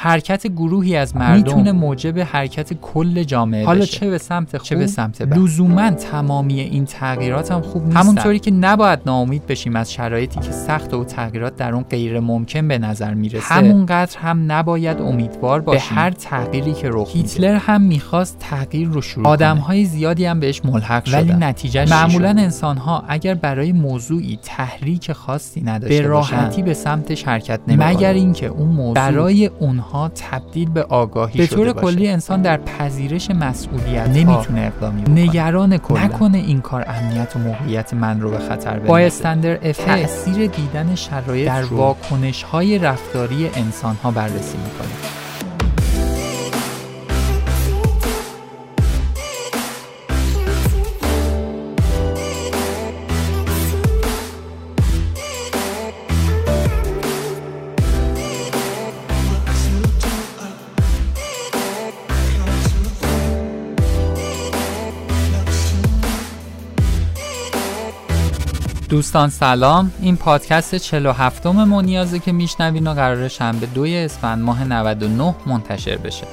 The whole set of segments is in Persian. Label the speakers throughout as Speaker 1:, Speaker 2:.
Speaker 1: حرکت گروهی از مردم می‌تونه موجب حرکت کل جامعه
Speaker 2: حالا
Speaker 1: بشه.
Speaker 2: چه به سمت خوب
Speaker 1: چه به سمت بد.
Speaker 2: لزوما تمامی این تغییرات هم خوب نیستن
Speaker 1: همونطوری که نباید ناامید بشیم از شرایطی که سخت و تغییرات در اون غیر ممکن به نظر می‌رسه
Speaker 2: همونقدر هم نباید امیدوار
Speaker 1: به
Speaker 2: باشیم
Speaker 1: هر تغییری که رخ میده
Speaker 2: هیتلر هم می‌خواست تغییر رو شروع
Speaker 1: آدم
Speaker 2: کنه.
Speaker 1: های زیادی هم بهش ملحق
Speaker 2: ولی
Speaker 1: شدن
Speaker 2: نتیجهش
Speaker 1: معمولا
Speaker 2: چی شد؟
Speaker 1: انسان ها اگر برای موضوعی تحریک خاصی نداشته
Speaker 2: به راحتی
Speaker 1: به سمتش حرکت نمی‌کنن
Speaker 2: مگر اینکه اون موضوع
Speaker 1: برای اونها تبدیل به آگاهی
Speaker 2: به
Speaker 1: شده
Speaker 2: طور
Speaker 1: باشه.
Speaker 2: کلی انسان در پذیرش مسئولیت
Speaker 1: نمی‌تونه اقدامی بکنه.
Speaker 2: نگران کلا.
Speaker 1: نکنه این کار امنیت و موقعیت من رو به خطر بندازه.
Speaker 2: با استندر افکت
Speaker 1: تأثیر دیدن شرایط
Speaker 2: در
Speaker 1: در واکنش های رفتاری انسان ها بررسی می‌کنه. دوستان سلام. این پادکست 47 م منیازه که میشنوین و قرار شنبه دوی اسفند ماه 99 منتشر بشه.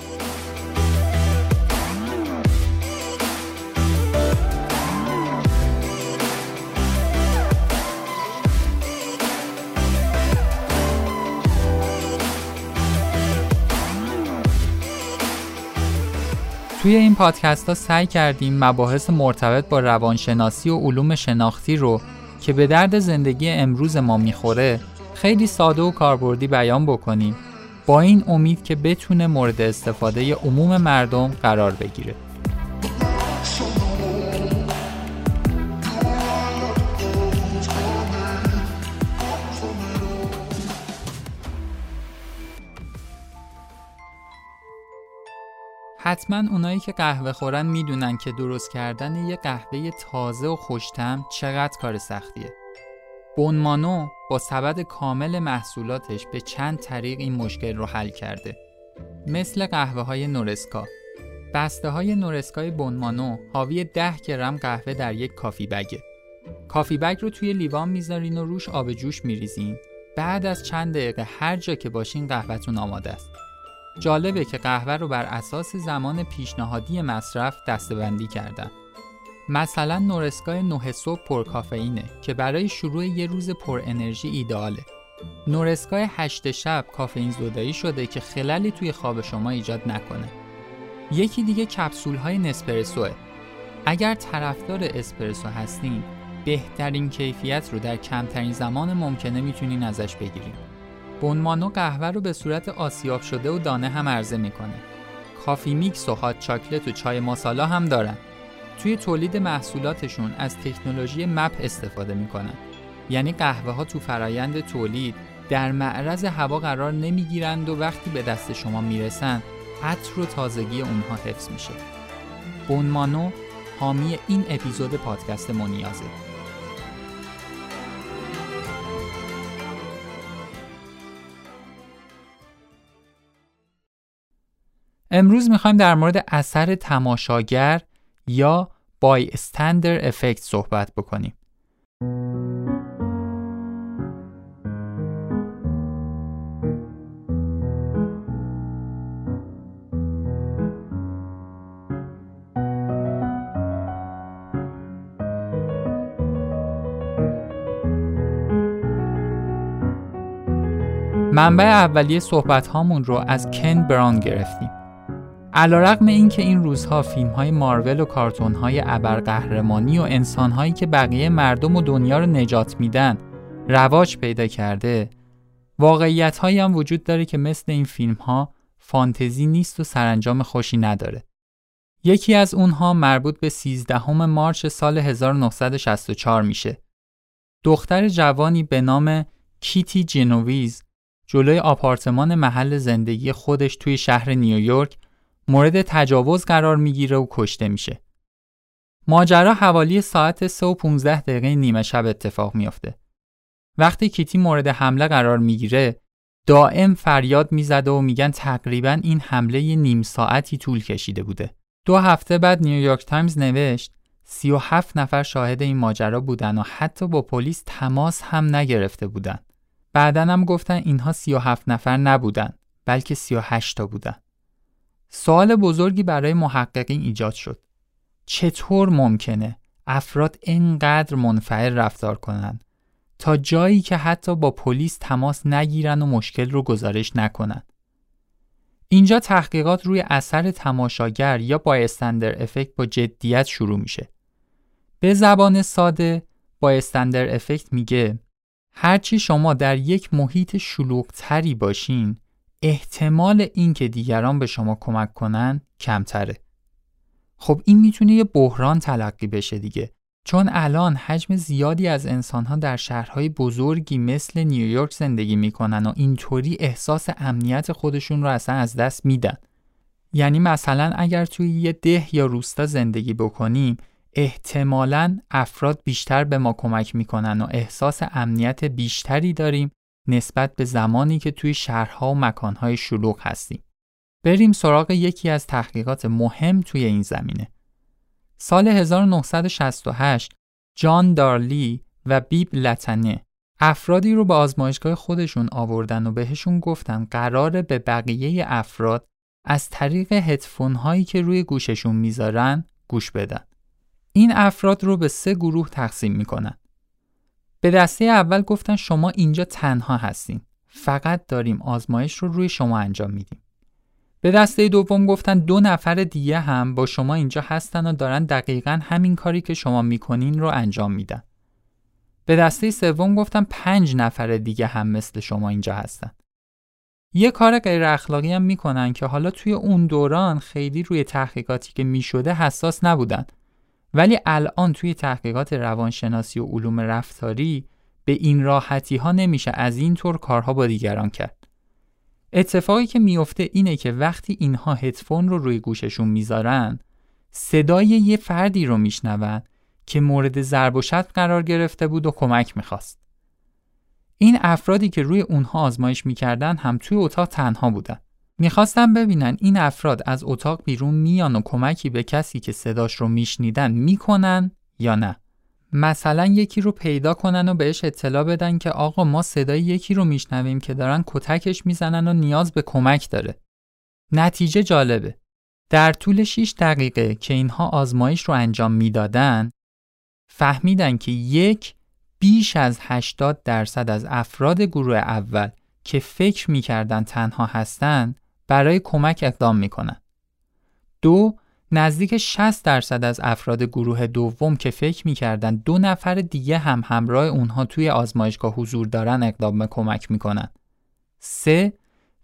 Speaker 1: توی این پادکست ها سعی کردیم مباحث مرتبط با روانشناسی و علوم شناختی رو که به درد زندگی امروز ما می‌خوره خیلی ساده و کاربردی بیان بکنیم. با این امید که بتونه مورد استفاده عموم مردم قرار بگیره. حتما اونایی که قهوه خورن می‌دونن که درست کردن یه قهوه تازه و خوشتم چقدر کار سختیه. بونمانو با سبد کامل محصولاتش به چند طریق این مشکل رو حل کرده. مثل قهوه های نورسکا. بسته های نورسکای بونمانو حاوی 10 گرم قهوه در یک کافی بگه. کافی بگ رو توی لیوان می‌ذارین و روش آب جوش میریزین. بعد از چند دقیقه هر جا که باشین قهوهتون آماده است. جالبه که قهوه رو بر اساس زمان پیشنهادی مصرف دستبندی کردن. مثلا نورسکای 9 صبح پر کافئینه که برای شروع یه روز پر انرژی ایداله. نورسکای 8 شب کافئین زدایی شده که خللی توی خواب شما ایجاد نکنه. یکی دیگه کپسول های نسپرسوه. اگر طرفدار اسپرسو هستین، بهترین کیفیت رو در کمترین زمان ممکنه می‌تونین ازش بگیرین. بونمانو قهوه رو به صورت آسیاب شده و دانه هم عرضه می‌کنه. کافی میکس و هات چاکلت و چای ماسالا هم دارن. توی تولید محصولاتشون از تکنولوژی مپ استفاده می‌کنن. یعنی قهوه ها تو فرایند تولید در معرض هوا قرار نمی‌گیرند و وقتی به دست شما می‌رسن عطر و تازگی اونها حفظ میشه. بونمانو حامی این اپیزود پادکست منیازه. امروز می‌خوایم در مورد اثر تماشاگر یا بای استندر افکت صحبت بکنیم. منبع اولیه صحبت هامون رو از کن براون گرفتیم. علیرغم اینکه این روزها فیلم های مارول و کارتون های ابرقهرمانی و انسان هایی که بقیه مردم و دنیا رو نجات میدن رواج پیدا کرده واقعیت هایی هم وجود داره که مثل این فیلم ها فانتزی نیست و سرانجام خوشی نداره. یکی از اونها مربوط به 13 مارچ سال 1964 میشه. دختر جوانی به نام کیتی جنوویز جلوی آپارتمان محل زندگی خودش توی شهر نیویورک مورد تجاوز قرار می‌گیره و کشته میشه. ماجرا حوالی ساعت 3 و 15 دقیقه نیمه شب اتفاق میافته. وقتی کیتی مورد حمله قرار می‌گیره دائم فریاد می‌زده و میگن تقریبا این حمله نیم ساعتی طول کشیده بوده. دو هفته بعد نیویورک تایمز نوشت 37 نفر شاهد این ماجرا بودن و حتی با پلیس تماس هم نگرفته بودن. بعدا هم گفتن اینها 37 نفر نبودن بلکه 38 تا بودن. سوال بزرگی برای محققین ایجاد شد. چطور ممکنه افراد اینقدر منفعل رفتار کنند تا جایی که حتی با پلیس تماس نگیرن و مشکل رو گزارش نکنن. اینجا تحقیقات روی اثر تماشاگر یا استندر افکت با جدیت شروع میشه. به زبان ساده استندر افکت میگه هرچی شما در یک محیط شلوغتری باشین احتمال اینکه دیگران به شما کمک کنن کمتره. خب این می‌تونه یه بحران تلقی بشه دیگه چون الان حجم زیادی از انسانها در شهرهای بزرگی مثل نیویورک زندگی می‌کنن و اینطوری احساس امنیت خودشون رو اصلا از دست میدن. یعنی مثلا اگر توی یه ده یا روستا زندگی بکنیم احتمالا افراد بیشتر به ما کمک می‌کنن و احساس امنیت بیشتری داریم نسبت به زمانی که توی شهرها و مکانهای شلوغ هستیم. بریم سراغ یکی از تحقیقات مهم توی این زمینه. سال 1968 جان دارلی و بیب لتنه افرادی رو به آزمایشگاه خودشون آوردن و بهشون گفتن قراره به بقیه افراد از طریق هدفون هایی که روی گوششون می‌ذارن گوش بدن. این افراد رو به سه گروه تقسیم می‌کنن. به دسته اول گفتن شما اینجا تنها هستین. فقط داریم آزمایش رو روی شما انجام میدیم. به دسته دوم گفتن دو نفر دیگه هم با شما اینجا هستن و دارن دقیقا همین کاری که شما می‌کنین رو انجام میدن. به دسته سوم گفتن پنج نفر دیگه هم مثل شما اینجا هستن. یه کار غیر اخلاقی هم می‌کنن که حالا توی اون دوران خیلی روی تحقیقاتی که می‌شده حساس نبودن ولی الان توی تحقیقات روانشناسی و علوم رفتاری به این راحتی ها نمیشه از این طور کارها با دیگران کرد. اتفاقی که میفته اینه که وقتی اینها هدفون رو روی گوششون می‌ذارن صدای یه فردی رو میشنون که مورد ضرب و شتم قرار گرفته بود و کمک می‌خواست. این افرادی که روی اونها آزمایش می‌کردن هم توی اتاق تنها بودن. می‌خواستم ببینن این افراد از اتاق بیرون میان و کمکی به کسی که صداش رو میشنیدن می‌کنن یا نه. مثلا یکی رو پیدا کنن و بهش اطلاع بدن که آقا ما صدای یکی رو میشنویم که دارن کتکش می‌زنن و نیاز به کمک داره. نتیجه جالبه. در طول 6 دقیقه که اینها آزمایش رو انجام می‌دادن فهمیدن که یک بیش از 80 درصد از افراد گروه اول که فکر می‌کردن تنها هستن برای کمک اقدام می‌کنن. دو نزدیک 60 درصد از افراد گروه دوم که فکر می‌کردن دو نفر دیگه هم همراه اونها توی آزمایشگاه حضور دارن اقدام به کمک می‌کنن. سه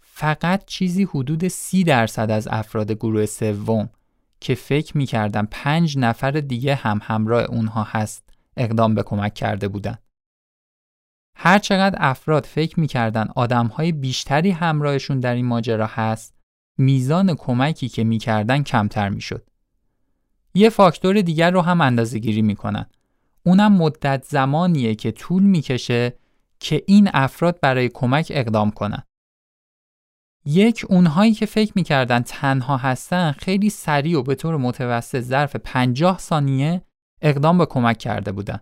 Speaker 1: فقط چیزی حدود 30 درصد از افراد گروه سوم که فکر می‌کردن پنج نفر دیگه هم همراه اونها هست اقدام به کمک کرده بودن. هر چقدر افراد فکر می‌کردن آدمهای بیشتری همراهشون در این ماجرا هست میزان کمکی که می‌کردن کمتر می‌شد. یه فاکتور دیگر رو هم اندازه گیری می‌کنن. اونم مدت زمانیه که طول می‌کشه که این افراد برای کمک اقدام کنن. یک اونهایی که فکر می‌کردن تنها هستن خیلی سریع و به طور متوسط ظرف 50 ثانیه اقدام به کمک کرده بودن.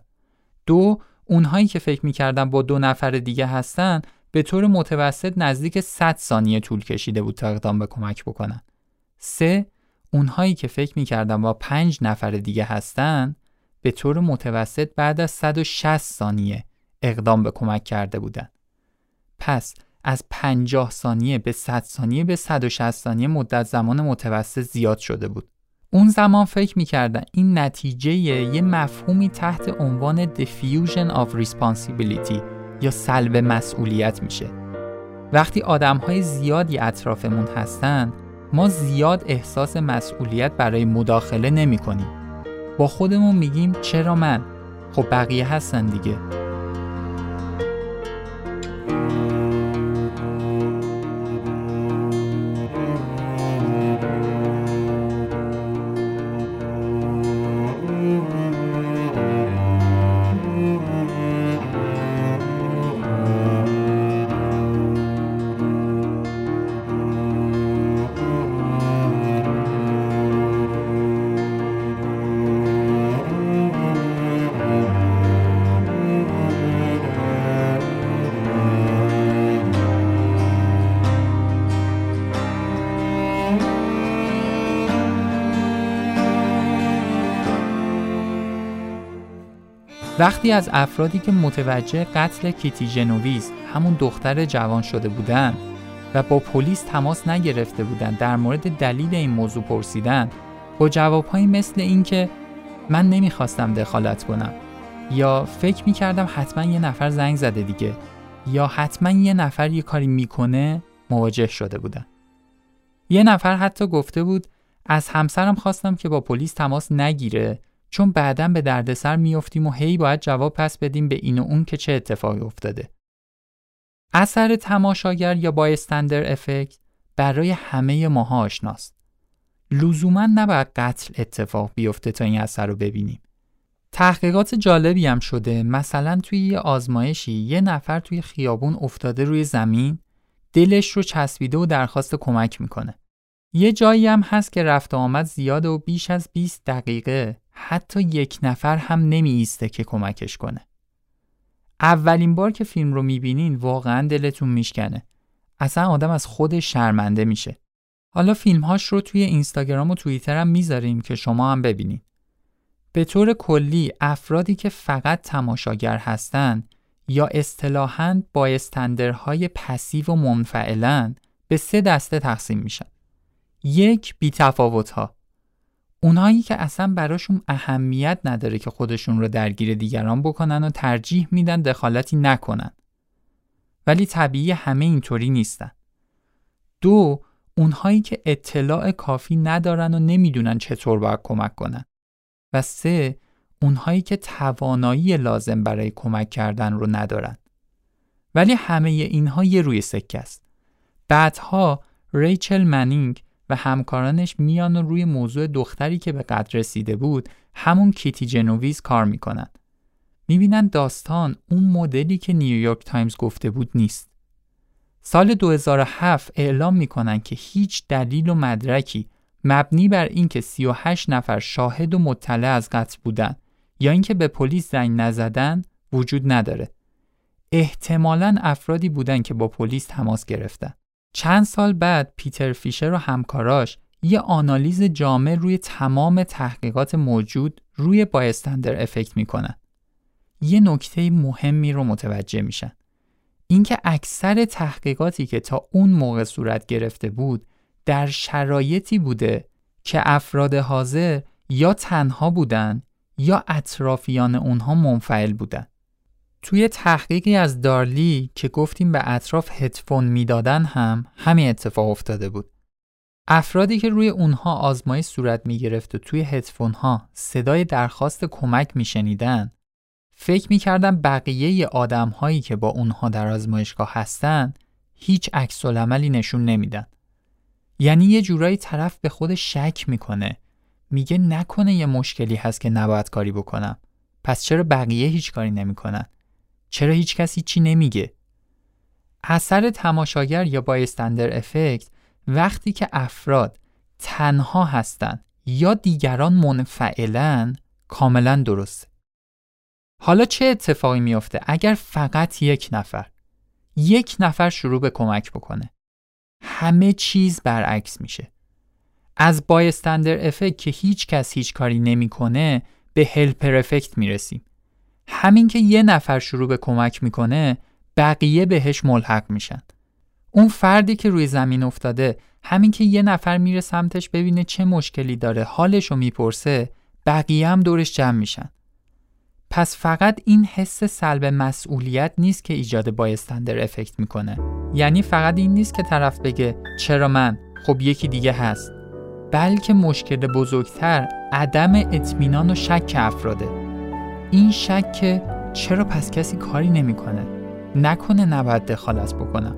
Speaker 1: دو اونهایی که فکر می‌کردن با دو نفر دیگه هستن به طور متوسط نزدیک 100 ثانیه طول کشیده بود تا اقدام به کمک بکنن. سه اونهایی که فکر می‌کردن با پنج نفر دیگه هستن به طور متوسط بعد از 160 ثانیه اقدام به کمک کرده بودن. پس از 50 ثانیه به 100 ثانیه به 160 ثانیه مدت زمان متوسط زیاد شده بود. اون زمان فکر می‌کردن این نتیجه یه مفهومی تحت عنوان diffusion of responsibility یا سلب مسئولیت میشه وقتی آدم های زیادی اطرافمون هستن ما زیاد احساس مسئولیت برای مداخله نمی کنیم. با خودمون میگیم چرا من؟ خب بقیه هستن دیگه وقتی از افرادی که متوجه قتل کیتی جنوویز همون دختر جوان شده بودن و با پلیس تماس نگرفته بودند در مورد دلیل این موضوع پرسیدن با جوابهایی مثل اینکه من نمی‌خواستم دخالت کنم یا فکر می‌کردم حتما یه نفر زنگ زده دیگه یا حتما یه نفر یه کاری می‌کنه مواجه شده بودن. یه نفر حتی گفته بود از همسرم خواستم که با پلیس تماس نگیره چون بعدا به دردسر میافتیم و هی باید جواب پس بدیم به این و اون که چه اتفاقی افتاده. اثر تماشاگر یا بایستندر افکت برای همه ماها آشناست. لزوما نباید قتل اتفاق بیفته تا این اثر رو ببینیم. تحقیقات جالبی هم شده مثلا توی یه آزمایشی یه نفر توی خیابون افتاده روی زمین دلش رو چسبیده و درخواست کمک می‌کنه. یه جایی هم هست که رفت آمد زیاده و بیش از 20 دقیقه حتی یک نفر هم نمی ایسته که کمکش کنه. اولین بار که فیلم رو می‌بینین واقعا دلتون میشکنه. اصلا آدم از خود شرمنده میشه. حالا فیلمهاش رو توی اینستاگرام و توییتر هم می‌ذاریم که شما هم ببینید. به طور کلی افرادی که فقط تماشاگر هستند یا اصطلاحاً بایستندرهای پسیو و منفعلن به سه دسته تقسیم میشن. یک بی تفاوت ها اونهایی که اصلا براشون اهمیت نداره که خودشون رو درگیر دیگران بکنن و ترجیح میدن دخالتی نکنن. ولی طبیعی همه اینطوری نیستن. دو اونهایی که اطلاع کافی ندارن و نمی‌دونن چطور باید کمک کنن. و سه اونهایی که توانایی لازم برای کمک کردن رو ندارن. ولی همه اینها یه روی سکه است. بعدها ریچل منینگ و همکارانش میان و روی موضوع دختری که به قتل رسیده بود همون کیتی جنوویز کار می‌کنن. می‌بینن داستان اون مدلی که نیویورک تایمز گفته بود نیست. سال 2007 اعلام می‌کنن که هیچ دلیل و مدرکی مبنی بر اینکه 38 نفر شاهد و مطلع از قتل بودن یا اینکه به پلیس زنگ نزدن وجود نداره. احتمالا افرادی بودن که با پلیس تماس گرفتن. چند سال بعد پیتر فیشر و همکاراش یه آنالیز جامع روی تمام تحقیقات موجود روی بایستندر افکت می‌کنن. یه نکته مهمی رو متوجه میشن. اینکه اکثر تحقیقاتی که تا اون موقع صورت گرفته بود در شرایطی بوده که افراد حاضر یا تنها بودن یا اطرافیان اونها منفعل بودن. توی تحقیقی از دارلی که گفتیم به اطراف هدفون می‌دادن هم همین اتفاق افتاده بود. افرادی که روی اونها آزمایش صورت می گرفت و توی هدفون ها صدای درخواست کمک می شنیدن فکر می کردن بقیه آدم هایی که با اونها در آزمایشگاه هستن هیچ عکس عملی نشون نمیدن. یعنی یه جورایی طرف به خود شک می‌کنه میگه نکنه یه مشکلی هست که نباید کاری بکنم پس چرا بقیه هیچ کاری نمی‌کنن چرا هیچ کسی چی نمیگه؟ اثر تماشاگر یا بایستندر افکت وقتی که افراد تنها هستن یا دیگران منفعلن کاملا درسته. حالا چه اتفاقی میافته اگر فقط یک نفر یک نفر شروع به کمک بکنه؟ همه چیز برعکس میشه. از بایستندر افکت که هیچ کس هیچ کاری نمی‌کنه به هلپر افکت می‌رسیم. همین که یه نفر شروع به کمک می‌کنه بقیه بهش ملحق میشن. اون فردی که روی زمین افتاده همین که یه نفر میره سمتش ببینه چه مشکلی داره حالش رو می‌پرسه بقیه هم دورش جمع میشن. پس فقط این حس سلب مسئولیت نیست که ایجاد بایستندر افکت می‌کنه. یعنی فقط این نیست که طرف بگه چرا من؟ خب یکی دیگه هست. بلکه مشکل بزرگتر عدم اطمینان و شک افراده. این شک چرا پس کسی کاری نمی‌کنه. نکنه نباید دخالت بکنم.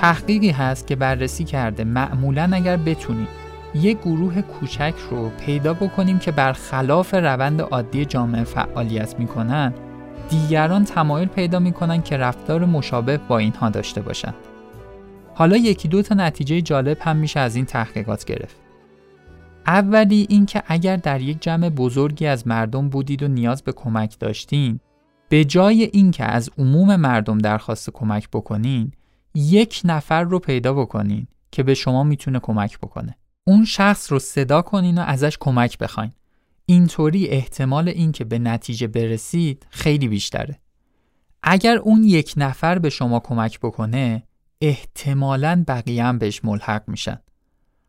Speaker 1: تحقیقی هست که بررسی کرده معمولا اگر بتونیم یک گروه کوچک رو پیدا بکنیم که برخلاف روند عادی جامعه فعالیت می‌کنن دیگران تمایل پیدا می‌کنن که رفتار مشابه با اینها داشته باشند. حالا یکی دو تا نتیجه جالب هم میشه از این تحقیقات گرفت. اولی اینکه اگر در یک جمع بزرگی از مردم بودید و نیاز به کمک داشتین به جای اینکه از عموم مردم درخواست کمک بکنین یک نفر رو پیدا بکنین که به شما می‌تونه کمک بکنه. اون شخص رو صدا کنین و ازش کمک بخواین. اینطوری احتمال اینکه به نتیجه برسید خیلی بیشتره. اگر اون یک نفر به شما کمک بکنه احتمالاً بقیه هم بهش ملحق میشن.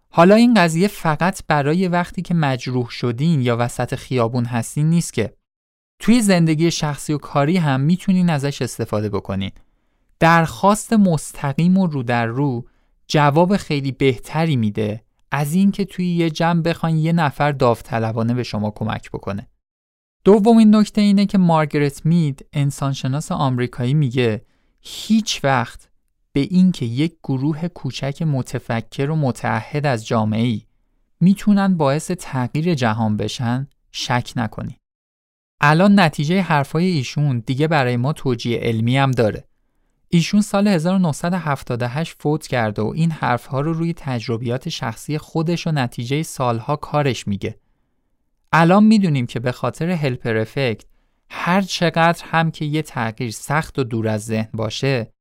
Speaker 1: حالا این قضیه فقط برای وقتی که مجروح شدین یا وسط خیابون هستین نیست که. توی زندگی شخصی و کاری هم می‌تونین ازش استفاده بکنین. درخواست مستقیم و رو در رو جواب خیلی بهتری میده از اینکه توی یه جمع بخواین یه نفر داوطلبانه به شما کمک بکنه. دومین نکته اینه که مارگرت مید انسانشناس آمریکایی میگه هیچ وقت به اینکه یک گروه کوچک متفکر و متعهد از جامعه ای می‌تونن باعث تغییر جهان بشن شک نکنی. الان نتیجه حرفای ایشون دیگه برای ما توجیه علمی هم داره. ایشون سال 1978 فوت کرده و این حرفها رو روی تجربیات شخصی خودش و نتیجه سالها کارش میگه. الان می‌دونیم که به خاطر هلپر افکت هر چقدر هم که یه تغییر سخت و دور از ذهن باشه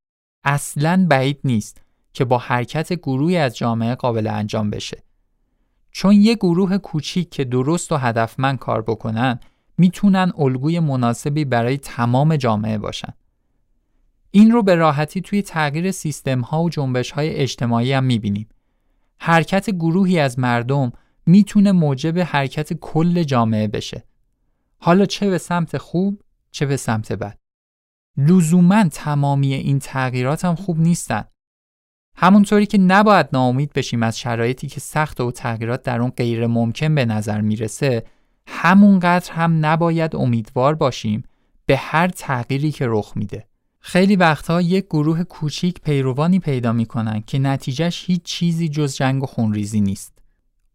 Speaker 1: اصلا بعید نیست که با حرکت گروهی از جامعه قابل انجام بشه. چون یه گروه کوچیک که درست و هدفمند کار بکنن می‌تونن الگوی مناسبی برای تمام جامعه باشن. این رو به راحتی توی تغییر سیستم ها و جنبش های اجتماعی هم می‌بینیم. حرکت گروهی از مردم می‌تونه موجب حرکت کل جامعه بشه. حالا چه به سمت خوب چه به سمت بد. لزوما تمامی این تغییرات هم خوب نیستن. همونطوری که نباید ناامید بشیم از شرایطی که سخت و تغییرات در اون غیر ممکن به نظر می‌رسه همونقدر هم نباید امیدوار باشیم به هر تغییری که رخ میده. خیلی وقتها یک گروه کوچیک پیروانی پیدا می‌کنن که نتیجهش هیچ چیزی جز جنگ و خونریزی نیست.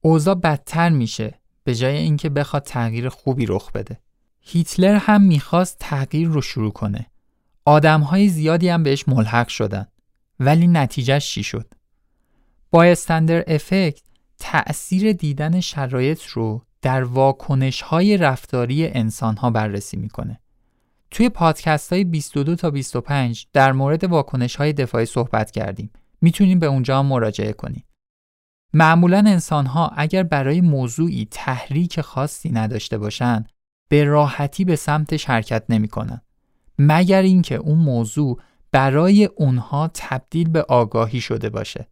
Speaker 1: اوضاع بدتر میشه به جای اینکه بخواد تغییر خوبی رخ بده. هیتلر هم می‌خواست تغییر رو شروع کنه. آدمهای زیادی هم بهش ملحق شدن. ولی نتیجهش چی شد؟ با استندر افکت تأثیر دیدن شرایط رو در واکنش های رفتاری انسان ها بررسی می‌کنه. توی پادکست های 22 تا 25 در مورد واکنش های دفاعی صحبت کردیم. می‌تونیم به اونجا مراجعه کنیم. معمولا انسان ها اگر برای موضوعی تحریک خاصی نداشته باشند به راحتی به سمتش حرکت نمی‌کنن. مگر اینکه اون موضوع برای اونها تبدیل به آگاهی شده باشه.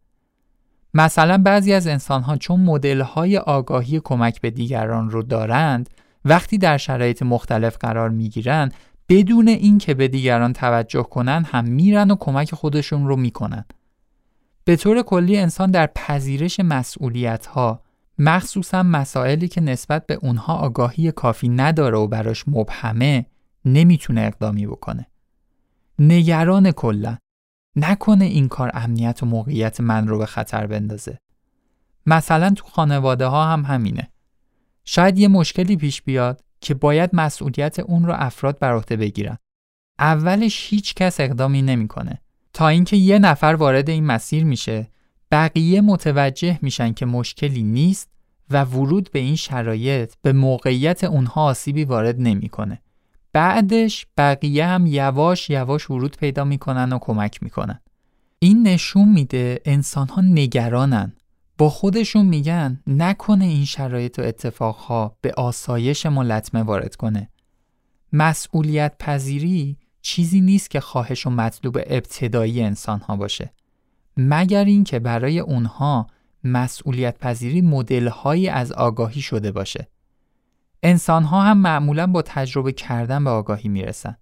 Speaker 1: مثلا بعضی از انسانها چون مدل‌های آگاهی کمک به دیگران رو دارند وقتی در شرایط مختلف قرار می‌گیرند بدون اینکه به دیگران توجه کنند هم میرن و کمک خودشون رو می‌کنن. به طور کلی انسان در پذیرش مسئولیت ها مخصوصا مسائلی که نسبت به اونها آگاهی کافی نداره و براش مبهمه نمی‌تونه اقدامی بکنه. نگران کلا نکنه این کار امنیت و موقعیت من رو به خطر بندازه. مثلا تو خانواده ها هم همینه. شاید یه مشکلی پیش بیاد که باید مسئولیت اون رو افراد بر عهده بگیرن. اولش هیچ کس اقدامی نمی‌کنه تا اینکه یه نفر وارد این مسیر میشه بقیه متوجه میشن که مشکلی نیست و ورود به این شرایط به موقعیت اونها آسیبی وارد نمی‌کنه. بعدش بقیه هم یواش یواش ورود پیدا می‌کنن و کمک می‌کنن. این نشون میده انسان ها نگرانن. با خودشون میگن نکنه این شرایط و اتفاقها به آسایش ما لطمه وارد کنه. مسئولیت پذیری چیزی نیست که خواهش و مطلوب ابتدایی انسان ها باشه. مگر اینکه برای اونها مسئولیت پذیری مدل از آگاهی شده باشه. انسان ها هم معمولا با تجربه کردن به آگاهی می‌رسن.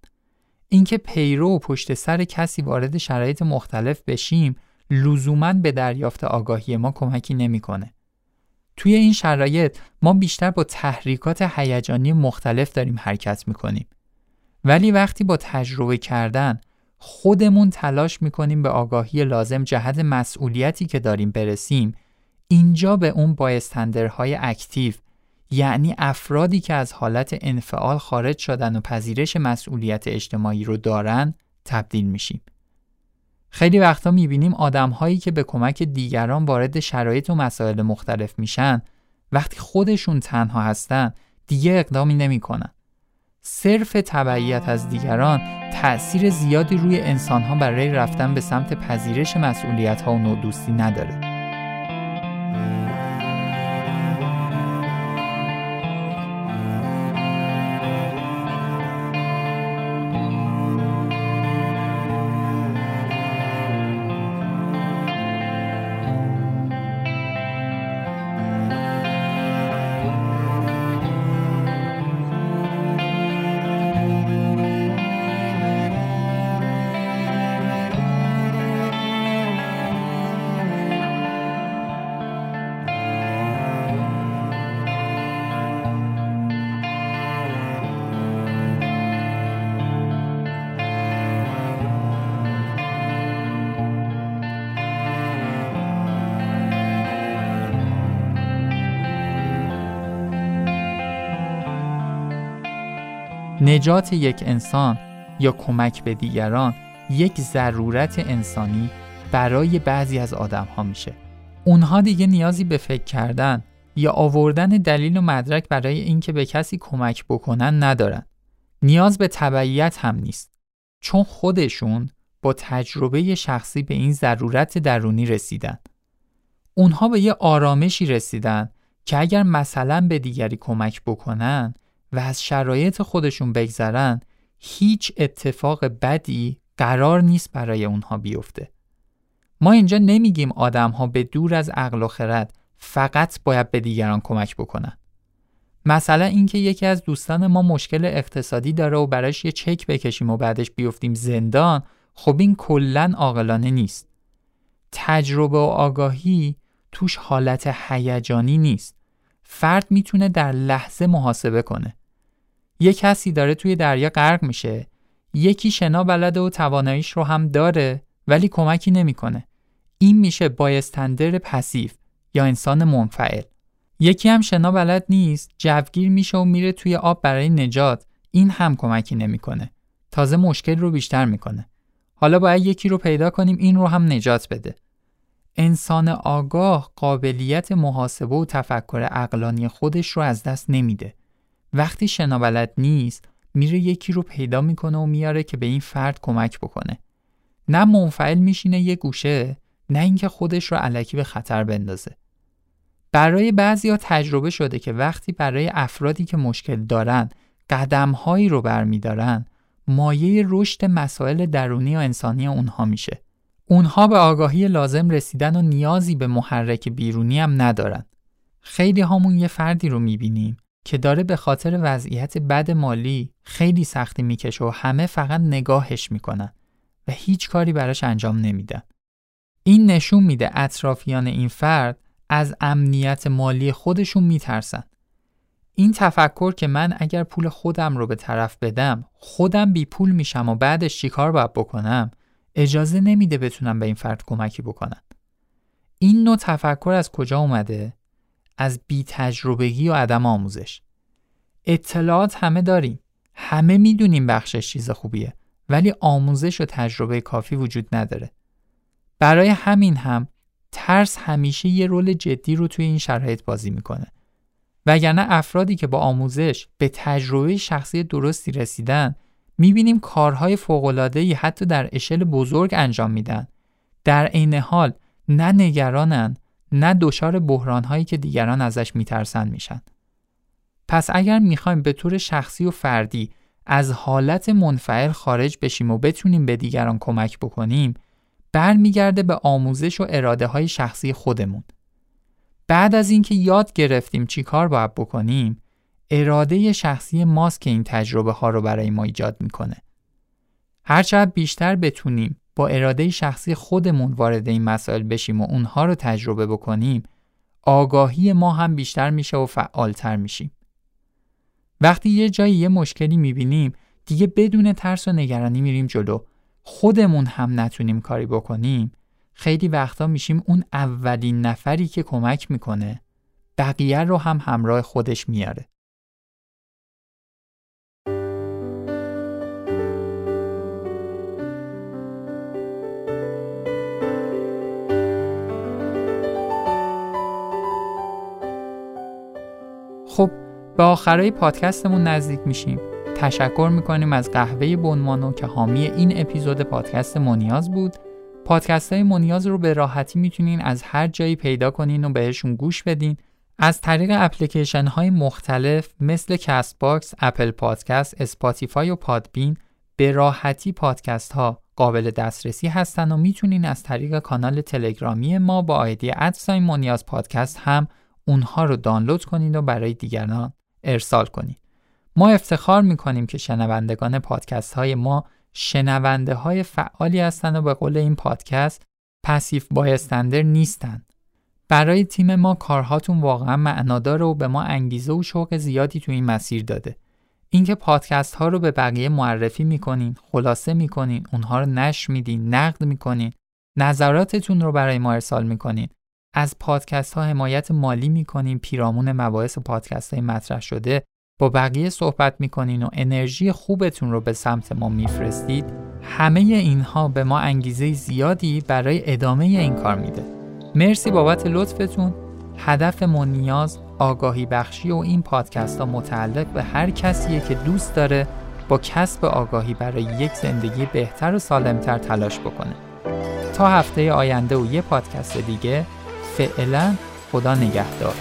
Speaker 1: اینکه پیرو و پشت سر کسی وارد شرایط مختلف بشیم لزوما به دریافت آگاهی ما کمکی نمی‌کنه. توی این شرایط ما بیشتر با تحریکات هیجانی مختلف داریم حرکت می‌کنیم. ولی وقتی با تجربه کردن خودمون تلاش می‌کنیم به آگاهی لازم جهت مسئولیتی که داریم برسیم اینجا به اون بایستندرهای اکتیو یعنی افرادی که از حالت انفعال خارج شدن و پذیرش مسئولیت اجتماعی رو دارن تبدیل میشیم. خیلی وقتا می‌بینیم آدم هایی که به کمک دیگران وارد شرایط و مسائل مختلف میشن وقتی خودشون تنها هستن دیگه اقدامی نمی‌کنن. صرف تبعیت از دیگران تأثیر زیادی روی انسانها برای رفتن به سمت پذیرش مسئولیت ها و نودوستی نداره. نجات یک انسان یا کمک به دیگران یک ضرورت انسانی برای بعضی از آدم ها میشه. اونها دیگه نیازی به فکر کردن یا آوردن دلیل و مدرک برای اینکه به کسی کمک بکنن ندارن. نیاز به تبعیت هم نیست. چون خودشون با تجربه شخصی به این ضرورت درونی رسیدن. اونها به یه آرامشی رسیدن که اگر مثلا به دیگری کمک بکنن و از شرایط خودشون بگذرن هیچ اتفاق بدی قرار نیست برای اونها بیفته. ما اینجا نمیگیم آدم ها به دور از عقل و خرد فقط باید به دیگران کمک بکنن. مثلا اینکه یکی از دوستان ما مشکل اقتصادی داره و براش یه چک بکشیم و بعدش بیفتیم زندان خب این کلا عاقلانه نیست. تجربه و آگاهی توش حالت هیجانی نیست. فرد می‌تونه در لحظه محاسبه کنه. یه کسی داره توی دریا غرق میشه. یکی شنا بلده و تواناییش رو هم داره ولی کمکی نمی‌کنه. این میشه بایستندر پسیف یا انسان منفعل. یکی هم شنا بلد نیست جوگیر میشه و میره توی آب برای نجات. این هم کمکی نمی‌کنه. تازه مشکل رو بیشتر می‌کنه. حالا باید یکی رو پیدا کنیم این رو هم نجات بده. انسان آگاه قابلیت محاسبه و تفکر اقلانی خودش رو از دست نمیده. وقتی شنابلد نیست میره یکی رو پیدا می‌کنه و میاره که به این فرد کمک بکنه. نه منفعل میشینه یه گوشه نه اینکه خودش رو علکی به خطر بندازه. برای بعضیا تجربه شده که وقتی برای افرادی که مشکل دارن قدمهایی رو برمیدارن مایه رشد مسائل درونی و انسانی اونها میشه. اونها به آگاهی لازم رسیدن و نیازی به محرک بیرونی هم ندارن. خیلی همون یه فردی رو می‌بینیم. که داره به خاطر وضعیت بد مالی خیلی سختی می‌کشه و همه فقط نگاهش می‌کنن و هیچ کاری براش انجام نمیدن. این نشون میده اطرافیان این فرد از امنیت مالی خودشون میترسن. این تفکر که من اگر پول خودم رو به طرف بدم خودم بی پول میشم و بعدش چیکار باید بکنم اجازه نمیده بتونم به این فرد کمکی بکنم. این نوع تفکر از کجا اومده؟ از بی تجربگی و عدم آموزش. اطلاعات همه داریم. همه می‌دونیم بخشش چیز خوبیه ولی آموزش و تجربه کافی وجود نداره. برای همین هم ترس همیشه یه رول جدی رو توی این شرایط بازی می‌کنه. وگرنه افرادی که با آموزش به تجربه شخصی درستی رسیدن می‌بینیم کارهای فوقلادهی حتی در اشل بزرگ انجام میدن. در عین حال نه نگرانن نه دچار بحرانهایی که دیگران ازش میترسن میشن. پس اگر می‌خوایم به طور شخصی و فردی از حالت منفعل خارج بشیم و بتونیم به دیگران کمک بکنیم برمیگرده به آموزش و اراده های شخصی خودمون. بعد از اینکه یاد گرفتیم چی کار باید بکنیم اراده شخصی ماست که این تجربه ها رو برای ما ایجاد می‌کنه. هرچقدر بیشتر بتونیم با اراده شخصی خودمون وارد این مسائل بشیم و اونها رو تجربه بکنیم آگاهی ما هم بیشتر میشه و فعالتر میشیم. وقتی یه جایی یه مشکلی می‌بینیم دیگه بدون ترس و نگرانی میریم جلو خودمون هم نتونیم کاری بکنیم خیلی وقتا میشیم اون اولین نفری که کمک می‌کنه بقیه رو هم همراه خودش میاره. به آخرای پادکستمون نزدیک میشیم. تشکر می‌کنیم از قهوه بنمانو که حامی این اپیزود پادکست مونیاز بود. پادکست های مونیاز رو به راحتی می‌تونین از هر جایی پیدا کنین و بهشون گوش بدین. از طریق اپلیکیشن های مختلف مثل CastBox، Apple Podcast، Spotify و Podbean به راحتی پادکست ها قابل دسترسی هستن و می‌تونین از طریق کانال تلگرامی ما با آیدی at sign مونیاز پادکست هم اونها رو دانلود کنید و برای دیگران. ارسال کنید. ما افتخار می‌کنیم که شنوندگان پادکست های ما شنونده های فعالی هستند و به قول این پادکست پسیف بایستندر نیستند. برای تیم ما کارهاتون واقعا معنادار و به ما انگیزه و شوق زیادی تو این مسیر داده. اینکه پادکست ها رو به بقیه معرفی می‌کنین، خلاصه می‌کنین، اونها رو نشر میدین، نقد می‌کنین، نظراتتون رو برای ما ارسال می‌کنین. از پادکست ها حمایت مالی می‌کنین، پیرامون مباحث پادکست های مطرح شده با بقیه صحبت می‌کنین و انرژی خوبتون رو به سمت ما میفرستید. همه اینها به ما انگیزه زیادی برای ادامه این کار میده. مرسی بابت لطفتون. هدف نیاز آگاهی بخشی و این پادکست ها متعلق به هر کسیه که دوست داره با کسب آگاهی برای یک زندگی بهتر و سالمتر تلاش بکنه. تا هفته آینده و یه پادکست دیگه فعلا خدا نگهدار.